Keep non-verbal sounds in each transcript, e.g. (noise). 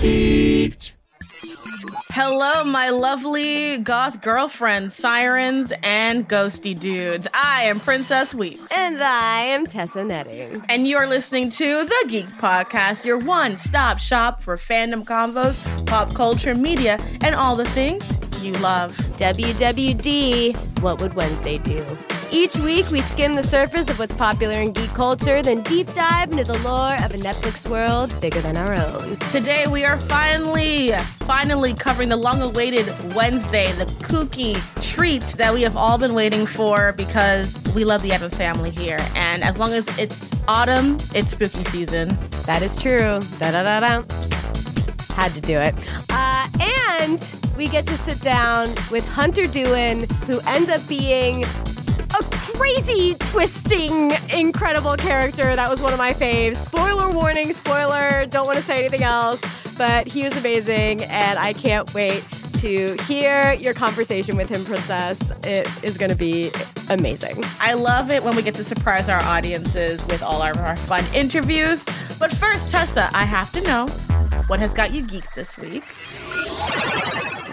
Geeked. Hello, my lovely goth girlfriend, sirens, and ghosty dudes. I am Princess Weekes. And I am Tessa Netting. And you're listening to The Geek Podcast, your one stop shop for fandom convos, pop culture, media, and all the things you love. WWD, what would Wednesday do? Each week, we skim the surface of what's popular in geek culture, then deep dive into the lore of a Netflix world bigger than our own. Today, we are finally, finally covering the long awaited Wednesday, the kooky treat that we have all been waiting for because we love the Addams family here. And as long as it's autumn, it's spooky season. That is true. Da da da da. Had to do it. Uh, and we get to sit down with Hunter Doohan, who ends up being a crazy, twisting, incredible character. That was one of my faves. Spoiler warning, spoiler, don't want to say anything else, but he was amazing, and I can't wait to hear your conversation with him, Princess. It is going to be amazing. I love it when we get to surprise our audiences with all of our fun interviews. But first, Tessa, I have to know what has got you geeked this week?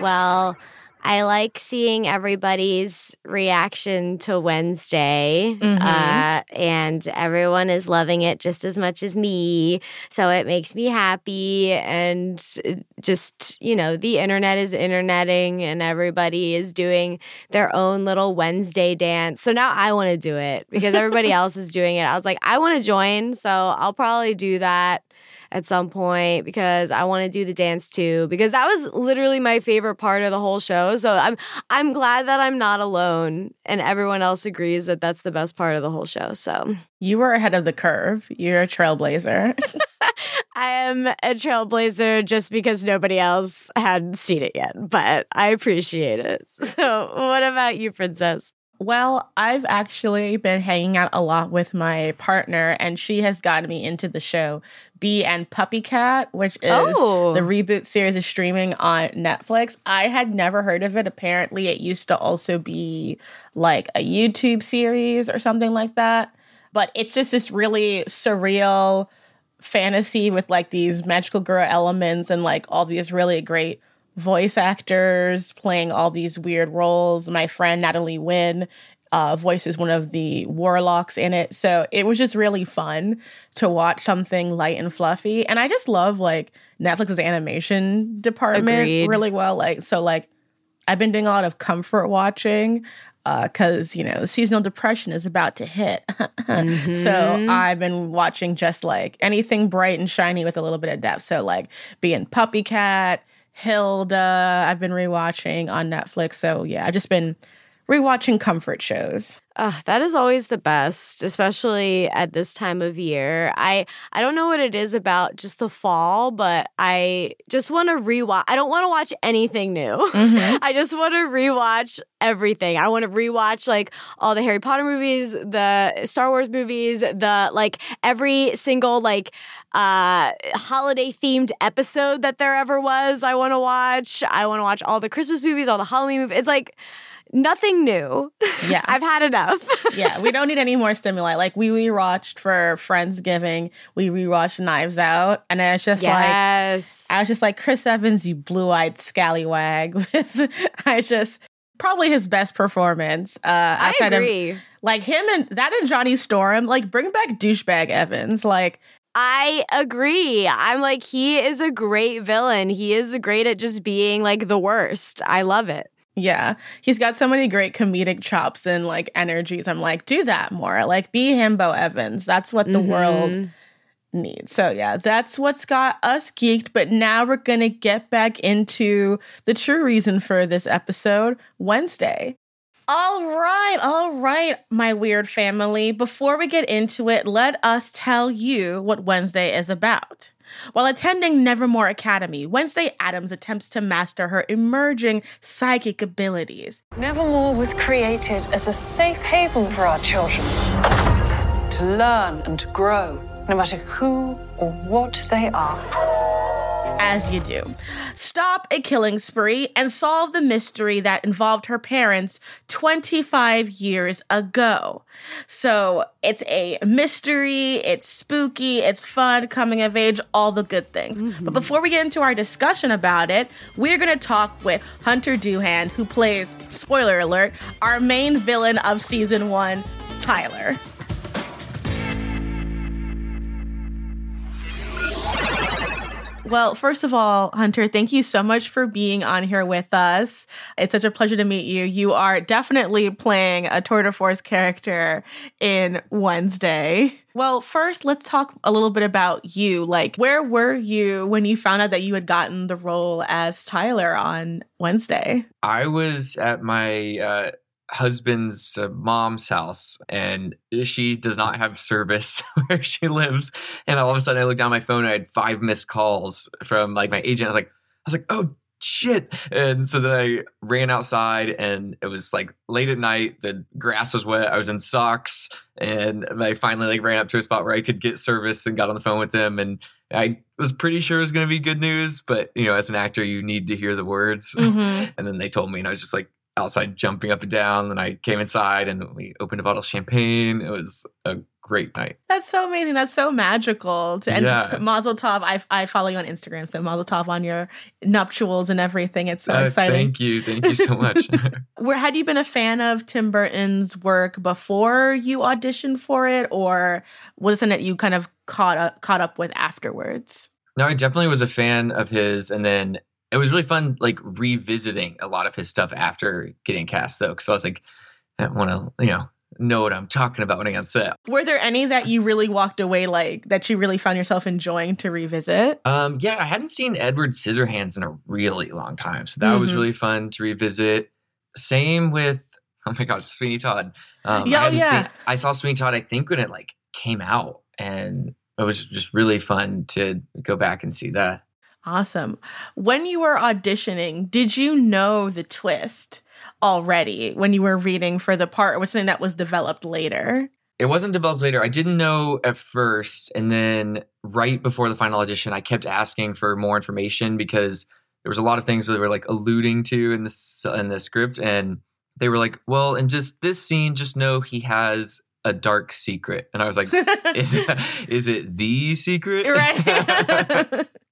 Well, I like seeing everybody's reaction to Wednesday, Mhm. uh, and everyone is loving it just as much as me. So it makes me happy, and just you know, the internet is interneting, and everybody is doing their own little Wednesday dance. So now I want to do it because everybody (laughs) else is doing it. I was like, I want to join, so I'll probably do that at some point because I want to do the dance too because that was literally my favorite part of the whole show. So I'm I'm glad that I'm not alone and everyone else agrees that that's the best part of the whole show. So You were ahead of the curve. You're a trailblazer. (laughs) (laughs) I am a trailblazer just because nobody else had seen it yet, but I appreciate it. (laughs) So what about you, princess? Well, I've actually been hanging out a lot with my partner, and she has gotten me into the show Bee and PuppyCat, which is Oh. the reboot series is streaming on Netflix. I had never heard of it. Apparently, it used to also be like a YouTube series or something like that. But it's just this really surreal fantasy with like these magical girl elements and like all these really great voice actors playing all these weird roles. My friend Natalie Wynn uh, voices one of the warlocks in it. So it was just really fun to watch something light and fluffy. And I just love like Netflix's animation department Agreed. really well. Like, so like I've been doing a lot of comfort watching because you know the seasonal depression is about to hit. (laughs) So I've been watching just like anything bright and shiny with a little bit of depth. So like Bee and PuppyCat, Hilda, I've been rewatching on Netflix. So yeah, I've just been rewatching comfort shows. Uh, that is always the best, especially at this time of year. I I don't know what it is about just the fall, but I just want to rewatch. I don't want to watch anything new. (laughs) I just want to rewatch everything. I want to rewatch like all the Harry Potter movies, the Star Wars movies, the like every single like uh holiday themed episode that there ever was. I want to watch. I want to watch all the Christmas movies, all the Halloween movies. It's like nothing new. (laughs) Yeah. I've had enough. (laughs) yeah, we don't need any more stimuli. Like we rewatched for Friendsgiving, we rewatched Knives Out, and it's just like. I was just like Chris Evans, you blue-eyed scallywag. (laughs) I just probably his best performance. Uh, I outside of- agree. like him and that and Johnny Storm. Like bring back douchebag Evans. Like I agree. I'm like, he is a great villain. He is great at just being like the worst. I love it. yeah, he's got so many great comedic chops and like energies. I'm like, do that more. Like be Himbo Evans. That's what the world Mhm. needs. So yeah, that's what's got us geeked. But now we're gonna get back into the true reason for this episode, Wednesday. All right, all right, my weird family. Before we get into it, let us tell you what Wednesday is about. While attending Nevermore Academy, Wednesday Addams attempts to master her emerging psychic abilities. Nevermore was created as a safe haven for our children to learn and to grow, no matter who or what they are. As you do. Stop a killing spree and solve the mystery that involved her parents 25 years ago. So it's a mystery, it's spooky, it's fun, coming of age, all the good things. Mm-hmm. But before we get into our discussion about it, we're going to talk with Hunter Doohan, who plays, spoiler alert, our main villain of season one, Tyler. Well, first of all, Hunter, thank you so much for being on here with us. It's such a pleasure to meet you. You are definitely playing a tour de force character in Wednesday. Well, first, let's talk a little bit about you. Like, where were you when you found out that you had gotten the role as Tyler on Wednesday? I was at my uh, husband's uh, mom's house and she does not have service (laughs) where she lives. And all of a sudden i looked down my phone i had five missed calls from like my agent. I was like i was like oh shit. And so then i ran outside and it was like late at night. The grass was wet. I was in socks. And i finally like ran up to a spot where i could get service and got on the phone with them. And I was pretty sure it was going to be good news, but you know, as an actor, you need to hear the words. Mm-hmm. (laughs) and then they told me, and I was just like, outside jumping up and down. And I came inside and we opened a bottle of champagne. It was a great night. That's so amazing. That's so magical. To, and yeah. Mazel Tov. I, I follow you on Instagram, so Mazel Tov on your nuptials and everything. It's so uh, exciting. Thank you. Thank you so much. (laughs) (laughs) Where had you been a fan of Tim Burton's work before you auditioned for it, or wasn't it you kind of caught up, caught up with afterwards? No, I definitely was a fan of his, and then it was really fun like revisiting a lot of his stuff after getting cast though because i was like i want to you know know what i'm talking about when i got set. Were there any that you really walked away like that you really found yourself enjoying to revisit? Um yeah i hadn't seen edward scissorhands in a really long time so that mm-hmm. was really fun to revisit. Same with oh my gosh sweeney todd. Um, yeah, I, oh, yeah. Seen, I saw sweeney todd i think when it like came out and it was just really fun to go back and see that Awesome. When you were auditioning, did you know the twist already when you were reading for the part, or was something that was developed later? It wasn't developed later. I didn't know at first, and then right before the final audition, I kept asking for more information because there was a lot of things that they were like alluding to in this in the script, and they were like, "Well, in just this scene, just know he has a dark secret," and I was like, (laughs) "Is, is it the secret?" Right. (laughs) (laughs)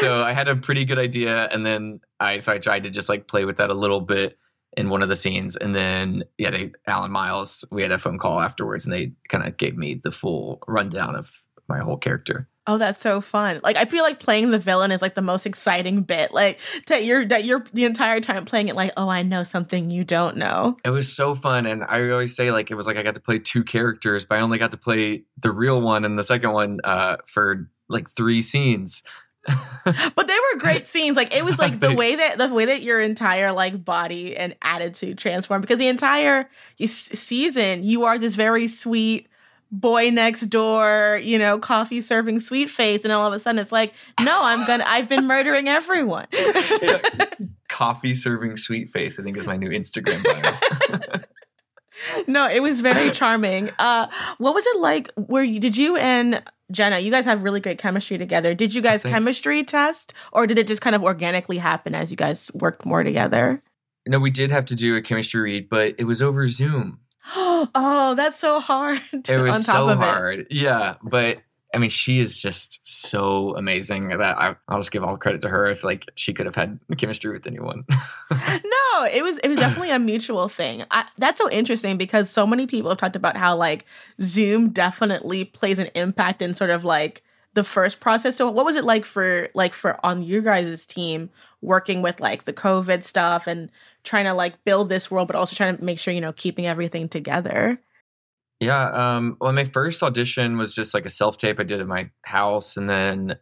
so I had a pretty good idea, and then I so I tried to just like play with that a little bit in one of the scenes, and then yeah, they Al and Miles. We had a phone call afterwards, and they kind of gave me the full rundown of my whole character. Oh, that's so fun! Like I feel like playing the villain is like the most exciting bit. Like that you're that you're the entire time playing it like, oh, I know something you don't know. It was so fun, and I always say like it was like I got to play two characters, but I only got to play the real one and the second one uh, for like three scenes (laughs) but they were great scenes. Like it was (laughs) like the way that the way that your entire like body and attitude transformed because the entire season you are this very sweet boy next door, you know, coffee serving sweet face, and all of a sudden it's like, no, I'm gonna, I've been murdering everyone. yeah. (laughs) Coffee serving sweet face, I think is my new Instagram bio. No, it was very (laughs) charming. Uh, what was it like? Where you did you and Jenna, you guys have really great chemistry together. Did you guys chemistry test or did it just kind of organically happen as you guys worked more together? No, we did have to do a chemistry read, but it was over Zoom. (gasps) oh, that's so hard. It (laughs) was so hard. It. Yeah, but I mean, she is just so amazing that I, will just give all credit to her. If like she could have had chemistry with anyone. (laughs) no, it was it was definitely a mutual thing. I, that's so interesting because so many people have talked about how like Zoom definitely plays an impact in sort of like the first process. So what was it like for like for on your guys' team working with like the COVID stuff and trying to like build this world, but also trying to make sure you know keeping everything together. Yeah. Um, well, my first audition was just like a self tape I did at my house, and then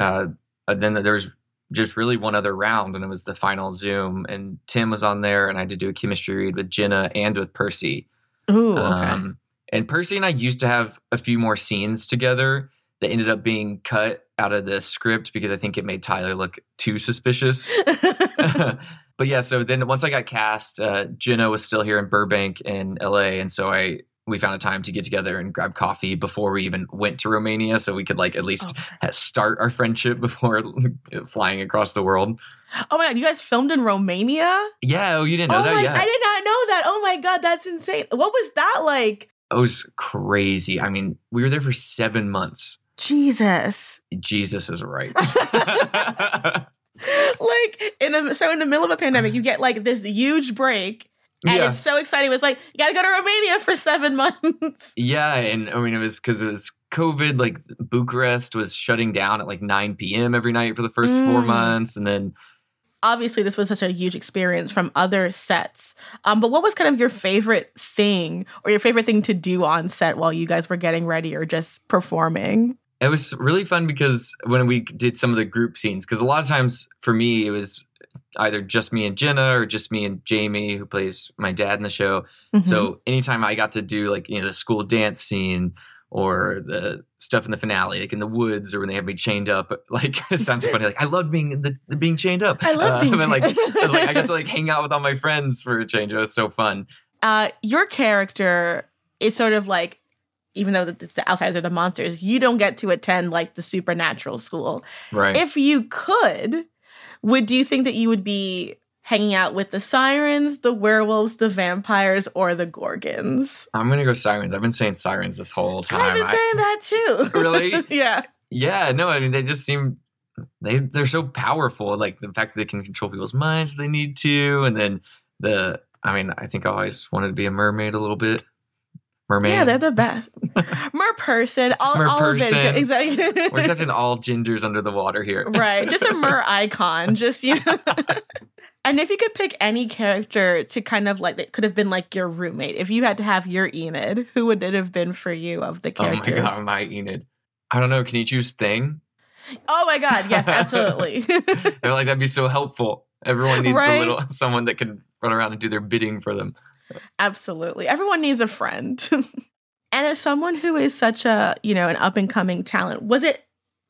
uh, then there was just really one other round, and it was the final Zoom, and Tim was on there, and I had to do a chemistry read with Jenna and with Percy. Ooh, okay. Um, and Percy and I used to have a few more scenes together that ended up being cut out of the script because I think it made Tyler look too suspicious. (laughs) (laughs) but yeah, so then once I got cast, uh, Jenna was still here in Burbank in LA, and so I we found a time to get together and grab coffee before we even went to Romania, so we could like at least Oh. start our (laughs) friendship before (laughs) flying across the world. Oh my god, you guys filmed in Romania? Yeah, oh, you didn't know oh that? my, yeah, I did not know that. Oh my god, that's insane. What was that like? it was crazy. I mean, we were there for seven months. Jesus. Jesus is right. (laughs) like in a, so in the middle of a pandemic, (sighs) you get like this huge break, and yeah. it's so exciting. Was like you got to go to Romania for seven (laughs) months. Yeah, and I mean it was because it was COVID. Like Bucharest was shutting down at like 9 p.m. every night for the first four Mm. months, and then Obviously, this was such a huge experience from other sets. Um, but what was kind of your favorite thing, or your favorite thing to do on set while you guys were getting ready or just performing? it was really fun because when we did some of the group scenes, because a lot of times for me it was either just me and Jenna or just me and Jamie, who plays my dad in the show. Mhm. So anytime I got to do like you know the school dance scene or the stuff in the finale, like in the woods, or when they have me chained up, (laughs) like it sounds funny. Like I loved being the, being chained up. I love being (laughs) and then, like, chained- like I got to (laughs) like hang out with all my friends for a change. It was so fun. uh, your character is sort of like, even though it's the outsiders are the monsters, you don't get to attend like the supernatural school. Right. If you could, would do you think that you would be hanging out with the sirens, the werewolves, the vampires, or the gorgons? I'm gonna go sirens. I've been saying sirens this whole time. I've been I- saying that too. (laughs) Really? (laughs) yeah. yeah, no, I mean they just seem they they're so powerful. Like the fact that they can control people's minds if they need to, and then the I mean I think I always wanted to be a mermaid a little bit. Mermaid. Yeah, they're the best. (laughs) Mer person, all, all of it. Exactly. We're accepting all gingers under the water here. (laughs) right. Just a mer icon. Just you know. (laughs) and if you could pick any character to kind of like that could have been like your roommate, if you had to have your Enid, who would it have been for you of the characters? Oh my god, my Enid. I don't know. Can you choose Thing? Oh my god, yes, absolutely. They're like that'd be so helpful. Everyone needs Right? a little someone that can run around and do their bidding for them. Absolutely. Everyone needs a friend. (laughs) and as someone who is such a, you know, an up and coming talent, was it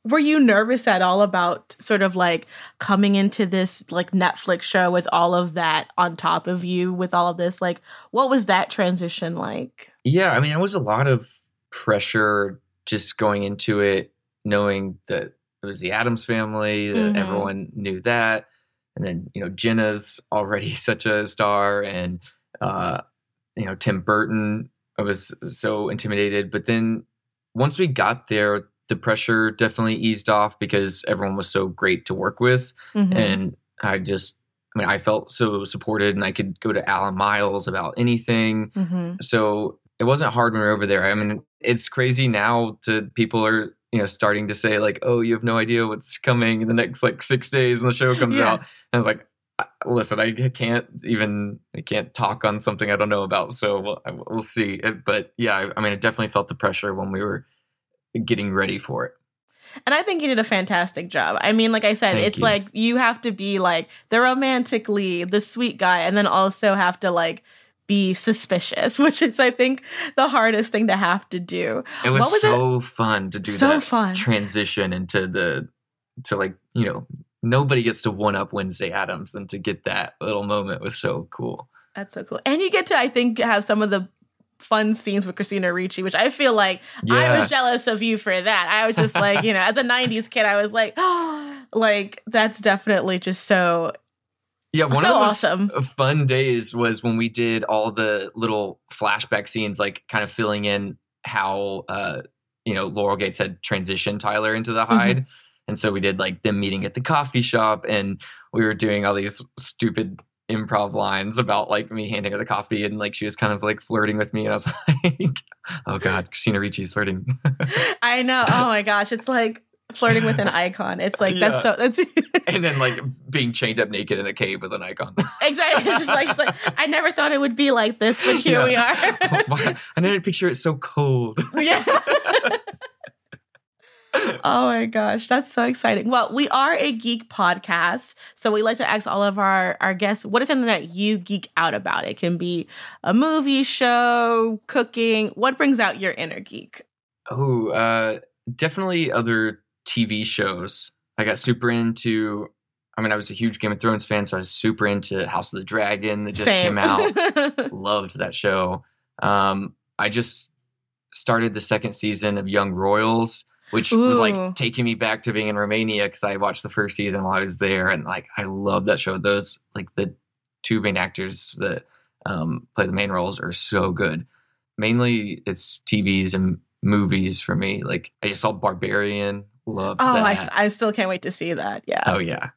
were you nervous at all about sort of like coming into this like Netflix show with all of that on top of you with all of this like what was that transition like? Yeah, I mean, it was a lot of pressure just going into it, knowing that it was the Addams family, that Mhm. everyone knew that. And then, you know, Jenna's already (laughs) such a star, and, uh, you know, Tim Burton, I was so intimidated. But then once we got there, the pressure definitely eased off because everyone was so great to work with. Mhm. And I just, I mean, I felt so supported, and I could go to Al and Miles about anything Mhm. so it wasn't hard when we were over there. I mean, it's crazy now to people are you know starting to say like, "Oh, you have no idea what's coming in the next like six days when the show comes Yeah. out." And I was like, "I- "Listen, I can't even I can't talk on something I don't know about, so we'll, we'll see." Uh, but yeah, I, mean, I definitely felt the pressure when we were getting ready for it. And I think you did a fantastic job. I mean, like I said, Thank it's you. like you have to be like the romantic lead, the sweet guy, and then also have to like be suspicious, (laughs) which is I think the hardest thing to have to do. It was, What was it? so fun to do So that fun. transition into the to like you know nobody gets to one up Wednesday Addams, and to get that little moment was so cool. That's so cool. And you get to, I think, have some of the fun scenes with Christina Ricci, which I feel like I was jealous of you for that. I was just like, you know, as a 90s kid, I was like, oh, (gasps) like that's definitely just so Yeah, one So of the awesome. fun days was when we did all the little flashback scenes, like kind of filling in how uh, you know Laurel Gates had transitioned Tyler into the Mm-hmm. And so we did like them meeting at the coffee shop, and we were doing all these stupid improv lines about like me handing her the coffee, and like she was kind of like flirting with me, and I was (laughs) like, "Oh God, Christina Ricci's flirting." (laughs) I know. Oh my gosh, it's like flirting with an icon. It's like Yeah. that's so that's (laughs) and then like being chained up naked in a cave with an icon. exactly. It's just like, it's like I never thought it would be like this, but here we are. I didn't picture it so cold. yeah. Oh my gosh, that's so exciting. Well, we are a geek podcast, so we like to ask all of our our guests what is something that you geek out about. It can be a movie, show, cooking. What brings out your inner geek? Oh, uh, definitely other TV shows. I got super into. I mean, I was a huge Game of Thrones fan, so I was super into House of the Dragon that just Same. came out. (laughs) Loved that show. Um, I just started the second season of Young Royals, which was like taking me back to being in Romania because I watched the first season while I was there, and like I love that show. Those like the two main actors that um, play the main roles are so good. Mainly, it's TVs and movies for me. Like I just saw Barbarian, Love. Oh. I, I still can't wait to see that. Yeah. oh yeah,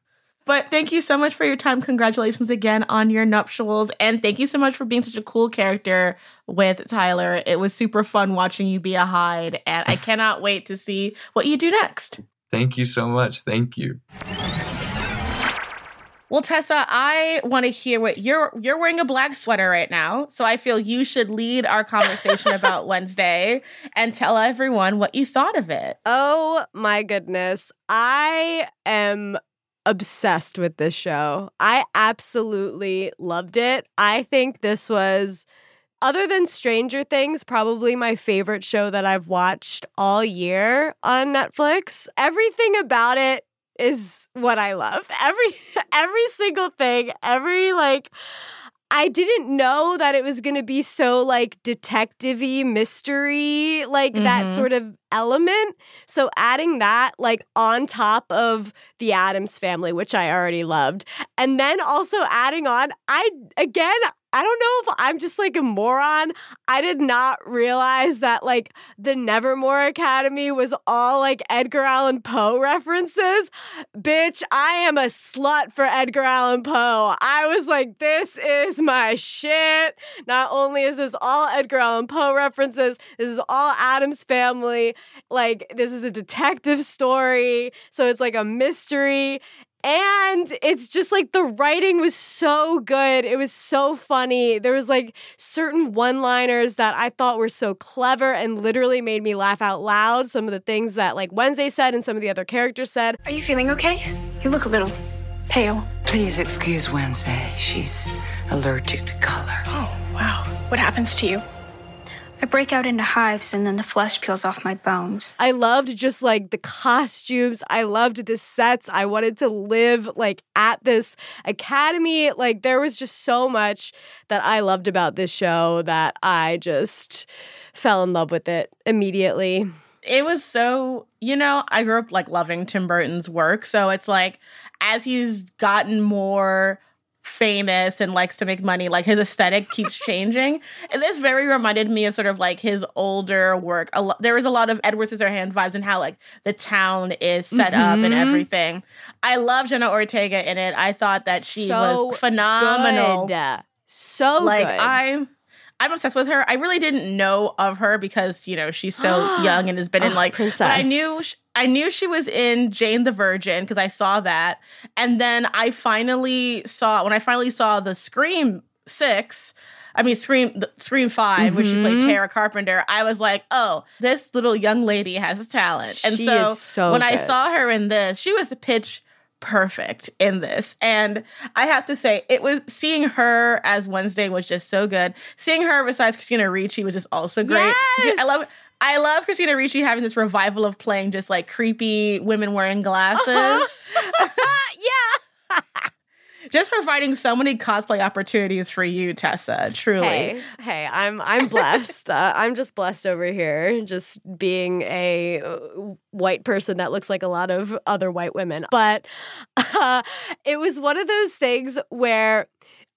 But thank you so much for your time. Congratulations again on your nuptials. And thank you so much for being such a cool character with Tyler. It was super fun watching you be a Hyde. And I (laughs) cannot wait to see what you do next. thank you so much. Thank you. Well, Tessa, I want to hear what you're you're wearing a black sweater right now. So I feel you should lead our conversation about (laughs) Wednesday and tell everyone what you thought of it. Oh my goodness. I am obsessed with this show. I absolutely loved it. I think this was, other than Stranger Things, probably my favorite show that I've watched all year on Netflix. Everything about it is what I love. (laughs) Every every single thing, every like I didn't know that it was going to be so like detective-y, mystery, like that Mhm. sort of element. So adding that like on top of the Addams family, which I already loved, and then also adding on, I again, I don't know if I'm just like a moron. I did not realize that like the Nevermore Academy was all like Edgar Allan Poe references. Bitch, I am a slut for Edgar Allan Poe. I was like, this is my shit. Not only is this all Edgar Allan Poe references, this is all Addams family. Like, this is a detective story. So it's like a mystery. And it's just like the writing was so good. It was so funny. There was like certain one-liners that I thought were so clever and literally made me laugh out loud. Some of the things that like Wednesday said and some of the other characters said. Are you feeling okay? You look a little pale. Please excuse Wednesday. She's allergic to color. Oh, wow. What happens to you? I break out into hives and then the flesh peels off my bones. I loved just like the costumes. I loved the sets. I wanted to live like at this academy. Like there was just so much that I loved about this show that I just fell in love with it immediately. it was so you know i grew up like loving tim burton's work so it's like as he's gotten more famous and likes to make money like his aesthetic keeps (laughs) changing and this very reminded me of sort of like his older work a lo- there was a lot of edward scissorhands vibes and how like the town is set up and Mhm. everything i love jenna ortega in it i thought that she So was phenomenal Good. So like good. I'm I'm obsessed with her. I really didn't know of her because you know she's so (gasps) young and has been in like. princess. But I knew sh- I knew she was in Jane the Virgin because I saw that, and then I finally saw when I finally saw the Scream Six. I mean, Scream, Scream 5 where she played Mhm. Tara Carpenter. I was like, oh, this little young lady has a talent. And She so, so when I saw her in this, she was a pitch perfect in this. And I have to say, it was seeing her as Wednesday was just so good. Seeing her besides Christina Ricci was just also great. She- I love I love Christina Ricci having this revival of playing just like creepy women wearing glasses. Uh-huh. (laughs) yeah. (laughs) just providing so many cosplay opportunities for you, Tessa. Truly. Hey, hey, I'm I'm blessed. (laughs) uh, I'm just blessed over here, just being a uh, white person that looks like a lot of other white women. But (laughs) uh, it was one of those things where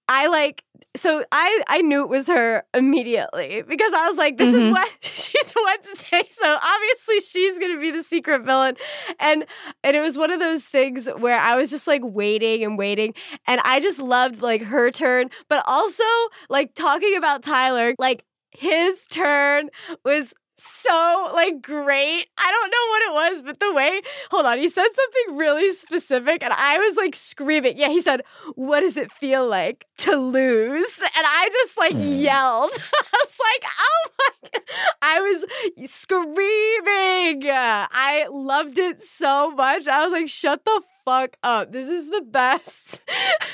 I like. So I I knew it was her immediately because I was like, this is Mhm. what (laughs) she's Wednesday. So obviously she's gonna be the secret villain, and and it was one of those things where I was just like waiting and waiting, and I just loved like her turn, but also like talking about Tyler, like his turn was so like great. I don't know what it was, but the way, hold on, he said something really specific and I was like screaming. Yeah, he said, What does it feel like to lose? And I just like mm. yelled. (laughs) I was like, Oh my God. I was screaming. I loved it so much. I was like, Shut the fuck up. This is the best. (laughs)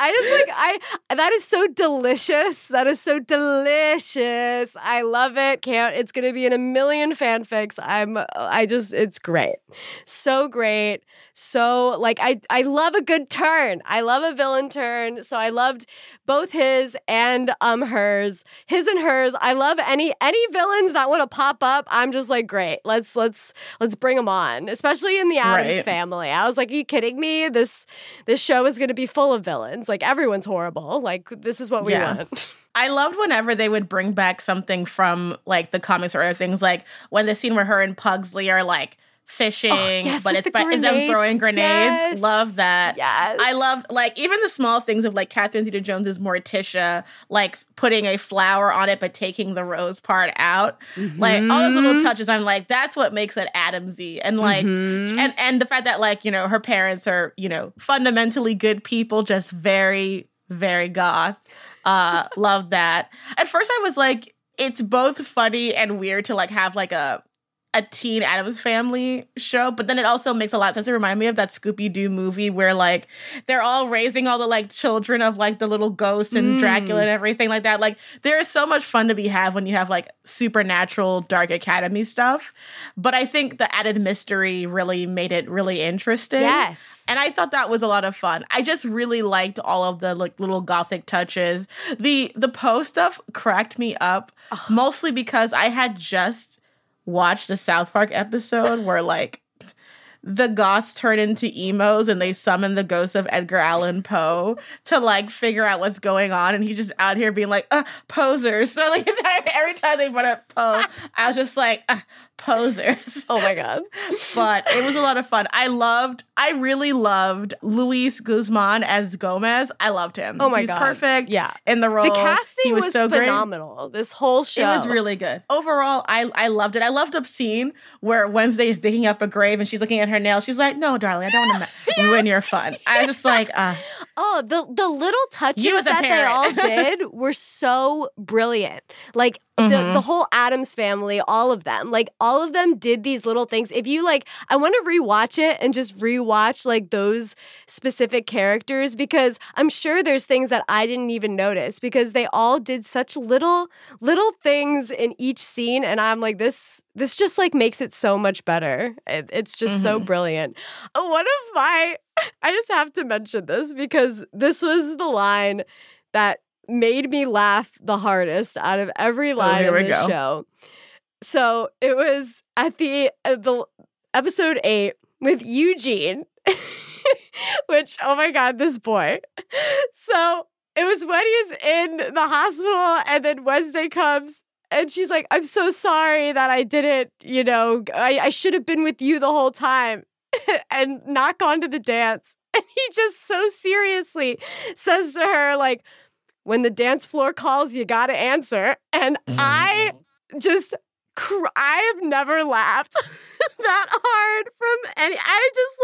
I just like I that is so delicious. That is so delicious. I love it. Can't it's gonna be in a million fanfics. I'm I just it's great. So great. So like I I love a good turn. I love a villain turn. So I loved both his and um hers. His and hers. I love any any villains that want to pop up. I'm just like great. Let's let's let's bring them on. Especially in the Addams Right. family. I was like, are you kidding me? This this show is going to be full of villains. Like everyone's horrible. Like this is what we Yeah. want. (laughs) I loved whenever they would bring back something from like the comics or other things, like when the scene where her and Pugsley are like fishing, yes, but it's the by, is them throwing grenades. Yes. Love that. Yes. I love like even the small things of like Catherine Zeta Jones's Morticia, like putting a flower on it but taking the rose part out. Like all those Mm-hmm. little touches, I'm like, that's what makes it Addamsy. And like Mm-hmm. and and the fact that like, you know, her parents are, you know, fundamentally good people, just very, very goth. Uh love that. At first I was like, it's both funny and weird to like have like a a teen Addams family show, but then it also makes a lot of sense. It reminded me of that Scooby Doo movie where like they're all raising all the like children of like the little ghosts and Dracula mm. and everything like that. Like there is so much fun to be had when you have like supernatural dark academy stuff. But I think the added mystery really made it really interesting. Yes. And I thought that was a lot of fun. I just really liked all of the like little gothic touches. The the Poe stuff cracked me up mostly because I had just watched the South Park episode where like the goths turn into emos and they summon the ghost of Edgar Allan Poe to like figure out what's going on and he's just out here being like uh posers. (laughs) So like every time they brought up Poe, I was just like uh, posers Oh my god. (laughs) but it was a lot of fun. I loved, I really loved Luis Guzman as Gomez. I loved him. Oh my He's God. perfect. Yeah. in the role. The casting he was, was, so great. phenomenal. This whole show. It was really good. Overall, I I loved it. I loved a scene where Wednesday is digging up a grave and she's looking at her nails. She's like, "No, darling, I don't want to ruin your fun." I was just like, uh, Oh, the the little touches You as a that they all (laughs) did were so brilliant. Like Mm-hmm. the the whole Addams family, all of them, like all of them did these little things. If you like, I want to rewatch it and just rewatch like those specific characters because I'm sure there's things that I didn't even notice because they all did such little little things in each scene, and I'm like this. This just like makes it so much better. It- it's just so brilliant. Uh, One of my (laughs) I just have to mention this because this was the line that made me laugh the hardest out of every line Oh, of we show. So it was at the at the episode eight with Eugene, (laughs) which oh my god, this boy. So it was when he he's in the hospital, and then Wednesday comes. And she's like, I'm so sorry that I didn't, you know, I, I should have been with you the whole time (laughs) and not gone to the dance. (laughs) And he just so seriously says to her, like, when the dance floor calls, you gotta answer. And I mm. just, cr- I have never laughed (laughs) that hard from any. I just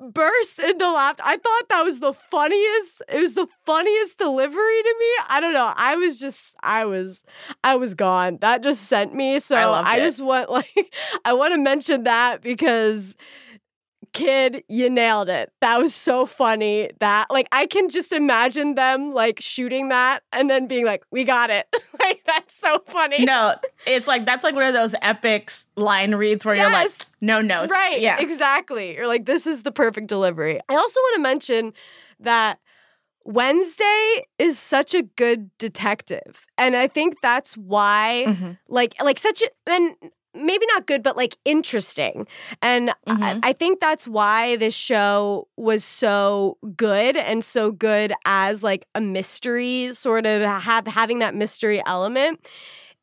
like burst into laughter. I thought that was the funniest. It was the funniest delivery to me. I don't know. I was just, I was, I was gone. That just sent me. So I I, just want (laughs) like, I want to mention that because kid, you nailed it. That was so funny. That like I can just imagine them like shooting that and then being like, "We got it." (laughs) like that's so funny. no, it's like that's like one of those epics line reads where you're like, Yes. no notes. Right. Yeah. Exactly. You're like, this is the perfect delivery. I also want to mention that Wednesday is such a good detective. And I think that's why Mhm. like like such a and maybe not good but like interesting. And I, Mhm. I think that's why this show was so good and so good as like a mystery sort of have having that mystery element.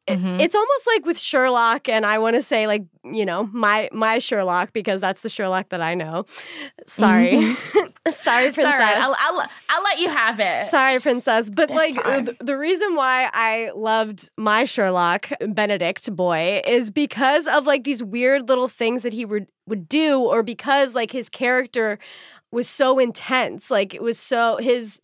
It- Mhm. it's almost like with Sherlock and I want to say like you know my my Sherlock because that's the Sherlock that I know. Sorry (laughs) (laughs) sorry princess Sorry, I'll, I'll I'll let you have it. Sorry, princess. But This like th- the reason why I loved my Sherlock Benedict boy is because of like these weird little things that he would would do, or because like his character was so intense. Like it was so his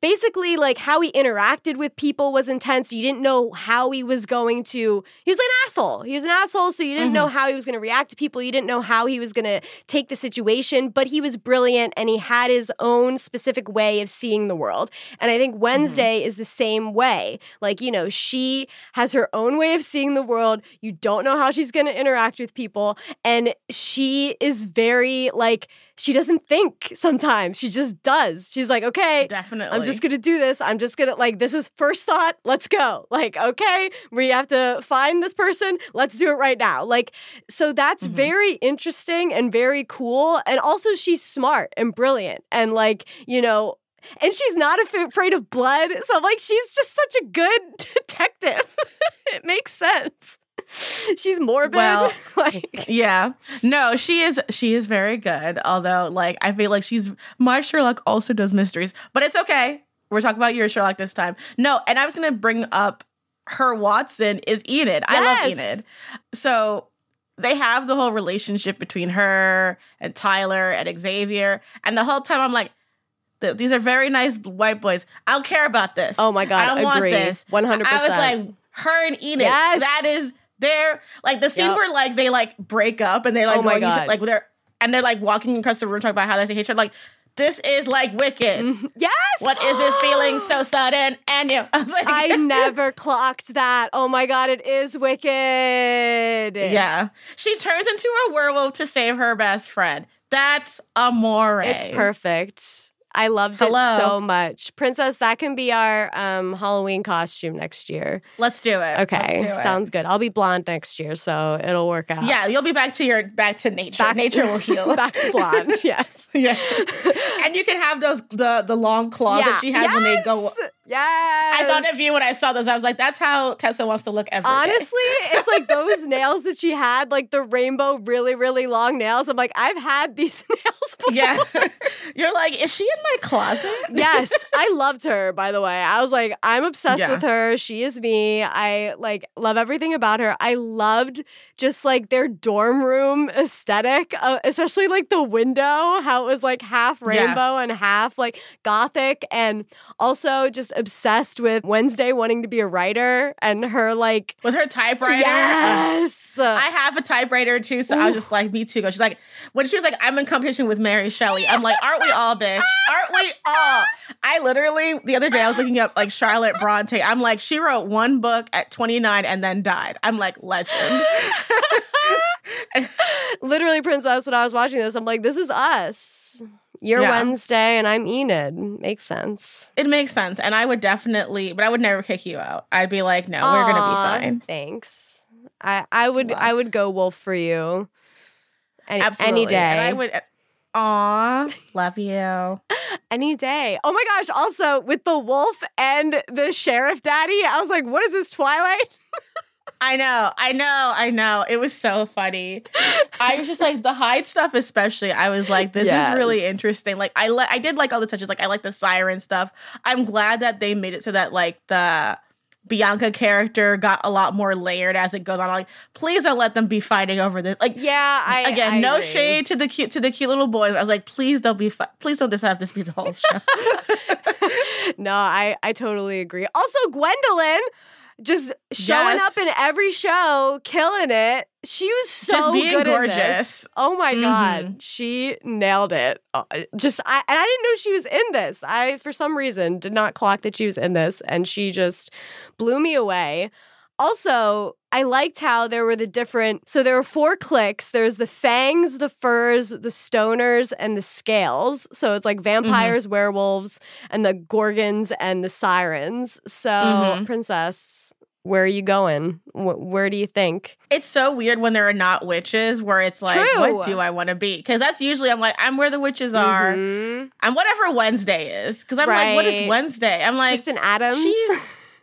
basically like how he interacted with people was intense. You didn't know how he was going to. He was like an asshole. He was an asshole, so you didn't know mm-hmm. how he was going to react to people. You didn't know how he was going to take the situation, but he was brilliant and he had his own specific way of seeing the world. And I think mm-hmm. Wednesday is the same way. Like, you know, she has her own way of seeing the world. You don't know how she's going to interact with people. And she is very, like, she doesn't think sometimes. She just does. She's like, okay, Definitely. I'm just gonna do this. I'm just gonna like this is first thought. Let's go. Like, okay, we have to find this person. Let's do it right now. Like, so that's Mm-hmm. very interesting and very cool. And also, she's smart and brilliant. And like, you know, and she's not af- afraid of blood. So like, she's just such a good (laughs) detective. (laughs) it makes sense. (laughs) She's morbid. Well, (laughs) like, Yeah. No, she is she is very good. Although like I feel like she's my Sherlock also does mysteries, but it's okay. We're talking about your Sherlock this time. No, and I was going to bring up her Watson is Enid. I love Enid. So they have the whole relationship between her and Tyler and Xavier, and the whole time I'm like these are very nice white boys. I don't care about this. Oh my God, I don't agree. want this. 100%. I was like, her and Enid. Yes. That is their like the scene Yep. where like they like break up and they like Oh my going each- God. like they're and they're like walking across the room talking about how they hate each other. Like this is like wicked. Mm-hmm. yes. What is this feeling so (gasps) sudden? And you, (laughs) I was like, I (laughs) never clocked that. Oh my god, it is wicked. yeah. She turns into a werewolf to save her best friend. That's amore. It's perfect. I loved Hello. it so much. Princess, that can be our um, Halloween costume next year. Let's do it. Okay, do it. sounds good. I'll be blonde next year, so it'll work out. Yeah, you'll be back to your back to nature. Back- nature will (laughs) heal. Back to blonde, (laughs) yes. yeah. and you can have those the the long claws that she has when they go. Yes! Yes. I thought of you when I saw those. I was like, that's how Tessa wants to look every day. Honestly, it's like those (laughs) nails that she had, like the rainbow, really, really long nails. I'm like, I've had these nails before. Yeah. You're like, is she in my closet? (laughs) yes, I loved her. By the way, I was like, I'm obsessed Yeah. with her. She is me. I like love everything about her. I loved just like their dorm room aesthetic, uh, especially like the window, how it was like half Yeah. rainbow and half like gothic, and also just obsessed with Wednesday wanting to be a writer and her like With her typewriter. yes. (laughs) I have a typewriter too, so I was just like, me too. She's like, when she was like, I'm in competition with Mary Shelley. I'm like, aren't we all, bitch? Aren't we all? I literally the other day I was looking up like Charlotte Bronte. I'm like, she wrote one book at 29 and then died. I'm like, legend. (laughs) literally princess when i was watching this i'm like this is us you're Yeah. wednesday and i'm enid makes sense It makes sense, and I would definitely, but I would never kick you out. I'd be like, no, we're gonna be fine. thanks i i would Love. i would go wolf for you any, Absolutely. any day And I would. Aw, (laughs) love you. any day oh my gosh also with the wolf and the sheriff daddy i was like what is this twilight (laughs) I know, I know, I know. It was so funny. I was just like the Hyde stuff, especially. I was like, this is really interesting. Like, I li- I did like all the touches. Like, I like the siren stuff. I'm glad that they made it so that like the Bianca character got a lot more layered as it goes on. Like, please don't let them be fighting over this. Like, yeah i again, I no agree. shade to the cute to the cute little boys. I was like, please don't be. Fi- please don't this have this be the whole (laughs) show. (laughs) no i i totally agree also gwendoline just showing Yes. up in every show killing it she was so Just being good in this. gorgeous. oh my Mhm. god she nailed it Uh, just i and i didn't know she was in this i for some reason did not clock that she was in this and she just blew me away also I liked how there were the different. So there were four cliques. There's the fangs, the furs, the stoners, and the scales. So it's like vampires, werewolves, and the gorgons and the sirens. So Mhm. princess, where are you going? Wh- where do you think? it's so weird when there are not witches where it's like True. what do i want to be because that's usually i'm like i'm where the witches are Mhm. i'm whatever wednesday is because i'm like what is wednesday i'm like Just an Addams.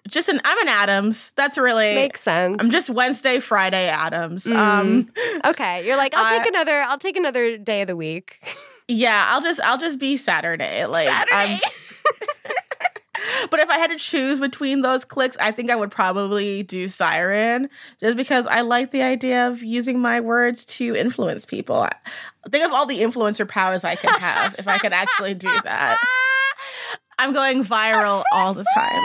Just an i'm an addams that's really Makes sense. i'm just wednesday friday addams Mhm. um (laughs) okay. You're like, I'll I- take another. I'll take another day of the week. (laughs) yeah i'll just i'll just be saturday like I'm, (laughs) but if i had to choose between those clicks i think i would probably do siren just because i like the idea of using my words to influence people I- think of all the influencer powers i could have if i could actually do that I'm going viral all the time.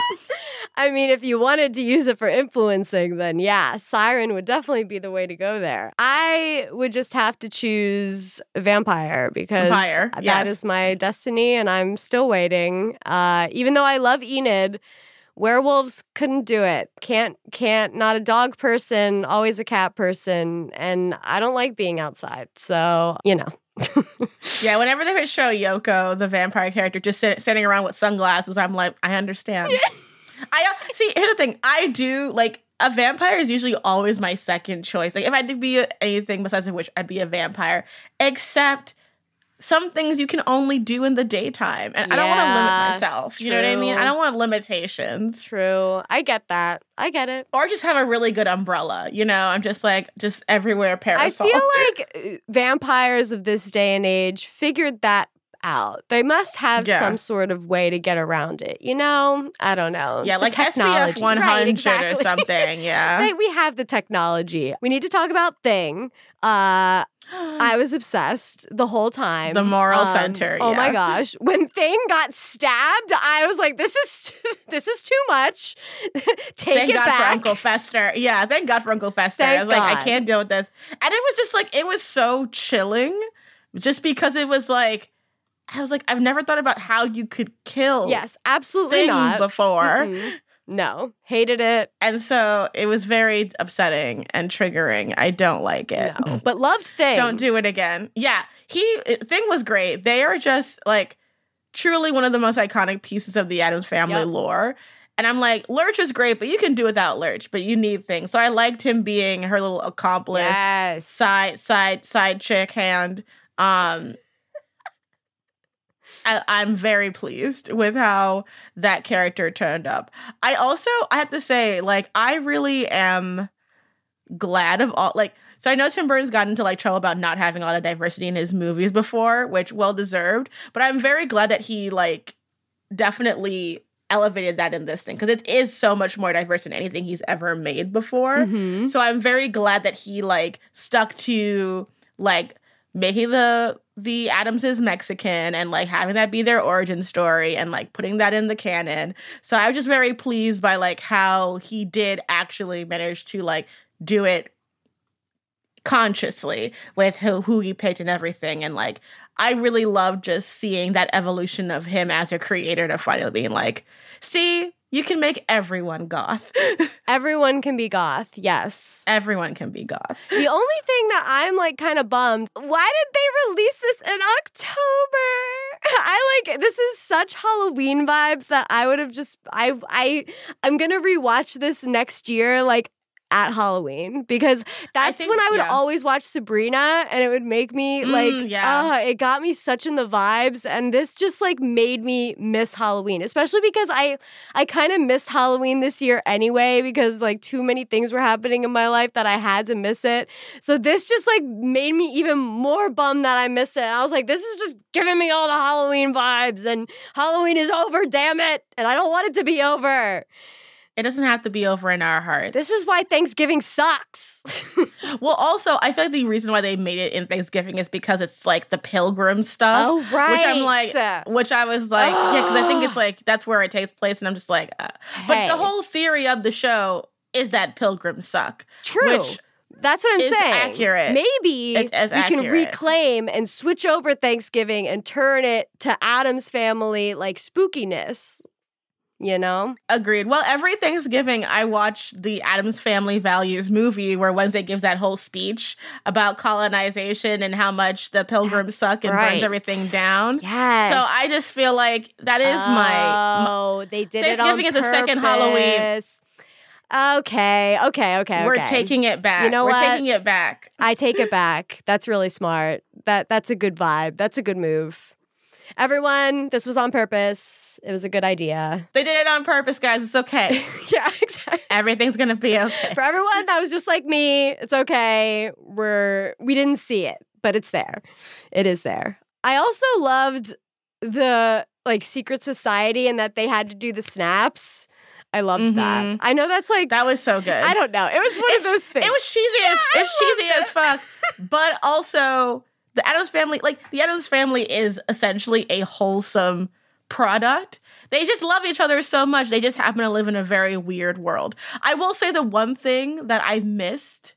I mean, if you wanted to use it for influencing, then yeah, Siren would definitely be the way to go there. I would just have to choose Vampire because Vampire, that yes. is my destiny and I'm still waiting. Uh, even though I love Enid, werewolves couldn't do it. Can't, can't, not a dog person, always a cat person. And I don't like being outside. So, you know. (laughs) Yeah, whenever they would show Yoko, the vampire character, just sit, sitting around with sunglasses, I'm like, I understand. I see. Here's the thing: I do like a vampire is usually always my second choice. Like if I had to be anything besides a witch, I'd be a vampire. Except some things you can only do in the daytime, and I don't want to limit myself. You know what I mean? I don't want limitations. True. I get that. I get it. Or just have a really good umbrella. You know, I'm just like just everywhere parasol. I feel (laughs) like uh, vampires of this day and age figured that out. They must have Yeah. some sort of way to get around it. You know? I don't know. yeah, The like. SPF 100 Right, or something. (laughs) Yeah. We have the technology. We need to talk about Thing. Uh, I was obsessed the whole time. The moral center, Oh my (laughs) gosh! When Thing got stabbed, I was like, "This is (laughs) this is too much. Take thank it God back." for Uncle Fester. Yeah, thank God for Uncle Fester. Thank I was like, I can't deal with this. And it was just like, it was so chilling just because it was like, I was like, I've never thought about how you could kill Yes, absolutely thing not. before. Mm-mm. No, hated it. And so it was very upsetting and triggering. I don't like it. No, but loved (laughs) Thing. Don't do it again. Yeah, he thing was great. They are just like truly one of the most iconic pieces of the Addams family Yep. lore. And I'm like, Lurch is great, but you can do without Lurch, but you need things. So I liked him being her little accomplice, Yes. side side side chick hand. Um I, I'm very pleased with how that character turned up. I also I have to say, like, I really am glad of all like so I know Tim Burton's gotten into like trouble about not having a lot of diversity in his movies before, which well deserved. But I'm very glad that he like definitely elevated that in this thing because it is so much more diverse than anything he's ever made before. Mhm. So I'm very glad that he like stuck to like making the the Addamses Mexican and like having that be their origin story and like putting that in the canon. So I was just very pleased by like how he did actually manage to like do it consciously with who, who he picked and everything and like I really love just seeing that evolution of him as a creator to finally being like, see, you can make everyone goth. (laughs) Everyone can be goth. Yes. everyone can be goth. The only thing that I'm like kind of bummed, why did they release this in October? (laughs) I like this is such Halloween vibes that I would have just I I I'm to rewatch this next year like at Halloween because that's think- when I would yeah. always watch Sabrina and it would make me like Mm, yeah. ah, it got me such in the vibes and this just like made me miss Halloween especially because I I kind of missed Halloween this year anyway because like too many things were happening in my life that I had to miss it. So this just like made me even more bummed that I missed it. I was like, this is just giving me all the Halloween vibes and Halloween is over, damn it. And I don't want it to be over. It doesn't have to be over in our hearts. This is why Thanksgiving sucks. (laughs) well. Also, I feel like the reason why they made it in Thanksgiving is because it's like the pilgrim stuff. Oh, right. Which I'm like, which I was like, yeah, because I think it's like that's where it takes place, and I'm just like, uh. but Hey. the whole theory of the show is that pilgrims suck. True. Which That's what I'm is saying. accurate. Maybe we can reclaim and switch over Thanksgiving and turn it to Addams family like spookiness. You know? Agreed. Well, every Thanksgiving, I watch the Addams Family Values movie where Wednesday gives that whole speech about colonization and how much the pilgrims suck and right. burns everything down. Yes. So I just feel like that is my. Oh, they did Thanksgiving is the second Halloween. Okay, okay, okay. We're okay. taking it back. You know We're what? taking it back. I take it back. That's really smart. That that's a good vibe. That's a good move. Everyone, this was on purpose. It was a good idea. They did it on purpose, guys. It's okay. (laughs) yeah, exactly. Everything's gonna be (laughs) okay. For everyone that was just like me, it's okay. We're we didn't see it, but it's there. It is there. I also loved the like secret society and that they had to do the snaps. I loved that. Mhm. I know that's like That was so good. I don't know. It was one It's- of those things. It was cheesy as I it's cheesy loved as fuck, (laughs) but also the Addams family, like the Addams family, is essentially a wholesome product. they just love each other so much. They just happen to live in a very weird world. I will say the one thing that I missed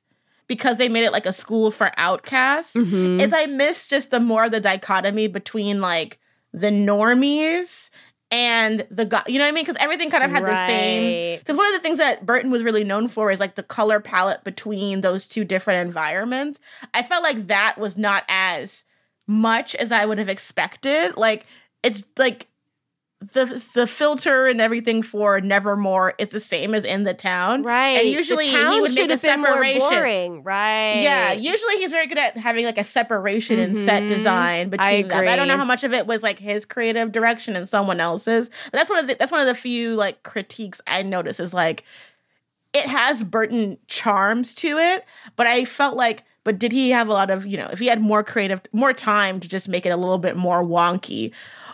because they made it like a school for outcasts Mhm. is I missed just the more of the dichotomy between like the normies and the go- you know what I mean? Because everything kind of had the same. Because one of the things that Burton was really known for is like the color palette between those two different environments. I felt like that was not as much as I would have expected. Like it's like the the filter and everything for Nevermore is the same as in the town. Right. And usually he would make a separation. boring. Right. Yeah, usually he's very good at having like a separation in set design between them. I don't know how much of it was like his creative direction and someone else's. But that's one of the that's one of the few like critiques I notice is like it has Burton charms to it, but I felt like but did he have a lot of, you know, if he had more creative more time to just make it a little bit more wonky.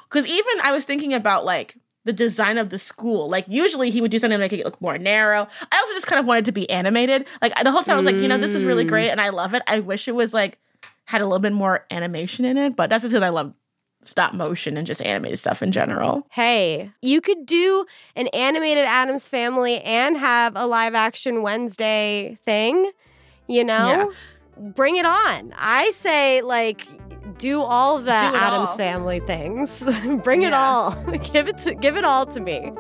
Cuz even I was thinking about like the design of the school. Like usually he would do something to make it look more narrow. I also just kind of wanted to be animated. Like the whole time I was like, you know, this is really great mm. and I love it. I wish it was like had a little bit more animation in it, but that's just because I love stop motion and just animated stuff in general. Hey, you could do an animated Addams Family and have a live action Wednesday thing, you know? Bring it on. I say, like, do all the Do Addams all. Family things. (laughs) Bring it all. (laughs) give it to give it all to me.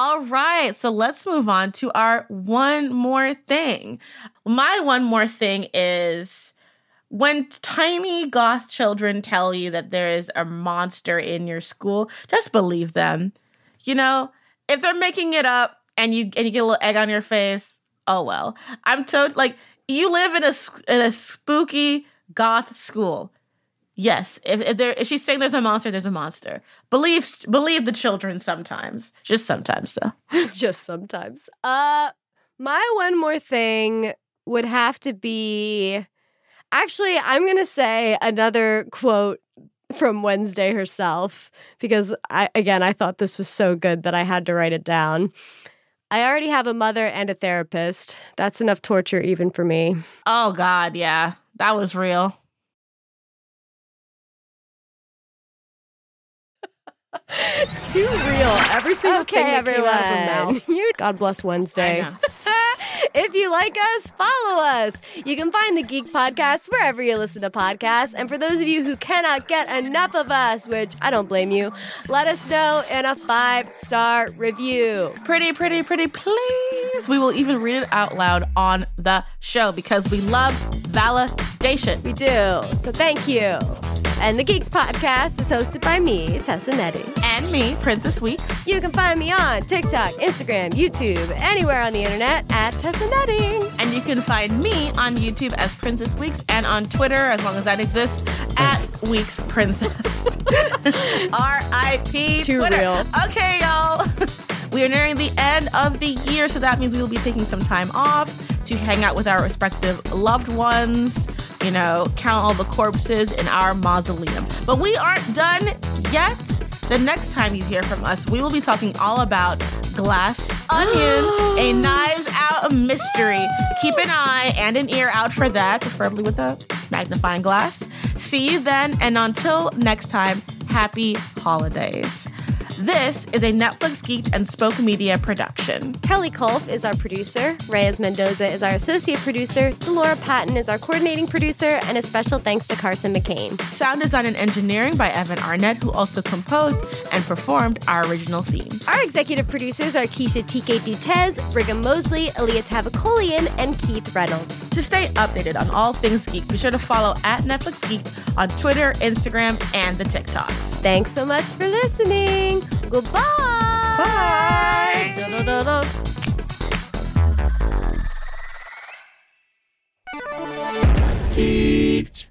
All right, so let's move on to our one more thing. My one more thing is when tiny goth children tell you that there is a monster in your school, just believe them. You know, if they're making it up and you and you get a little egg on your face, oh well. I'm told like you live in a in a spooky goth school. Yes, if, if there if she's saying there's a monster, there's a monster. Believe believe the children sometimes, just sometimes though. (laughs) Just sometimes. Uh my one more thing would have to be actually I'm to say another quote from Wednesday herself because I again I thought this was so good that I had to write it down. I already have a mother and a therapist. That's enough torture even for me. Oh God, yeah, that was real. (laughs) Too real. Every single Okay, thing that came out of her mouth. (laughs) God bless Wednesday. If you like us, follow us. You can find the Geek Podcast wherever you listen to podcasts. And for those of you who cannot get enough of us, which I don't blame you, let us know in a five star review. Pretty, pretty, pretty, please. We will even read it out loud on the show because we love validation. We do. So thank you. And the Geek Podcast is hosted by me, Tessa Netting. And me, Princess Weekes. You can find me on TikTok, Instagram, YouTube, anywhere on the internet at Tessa Netting. And you can find me on YouTube as Princess Weekes and on Twitter, as long as that exists, at Weekes Princess. (laughs) R.I.P. Too Twitter. real. Okay, y'all. (laughs) We are nearing the end of the year, so that means we will be taking some time off to hang out with our respective loved ones, you know, count all the corpses in our mausoleum. But we aren't done yet. The next time you hear from us, we will be talking all about Glass (gasps) Onion, a Knives Out of mystery. Keep an eye and an ear out for that, preferably with a magnifying glass. See you then, and until next time, happy holidays. This is a Netflix Geeked and Spoke Media production. Kelly Kolf is our producer. Reyes Mendoza is our associate producer. Delora Patton is our coordinating producer. And a special thanks to Carson McCain. Sound design and engineering by Evan Arnett, who also composed and performed our original theme. Our executive producers are Keisha TK Dutes, Brigham Mosley, Aaliyah Tavakolian, and Keith Reynolds. To stay updated on all things geek, be sure to follow at Netflix Geeked on Twitter, Instagram, and the TikToks. Thanks so much for listening. Goodbye. Bye. Eat.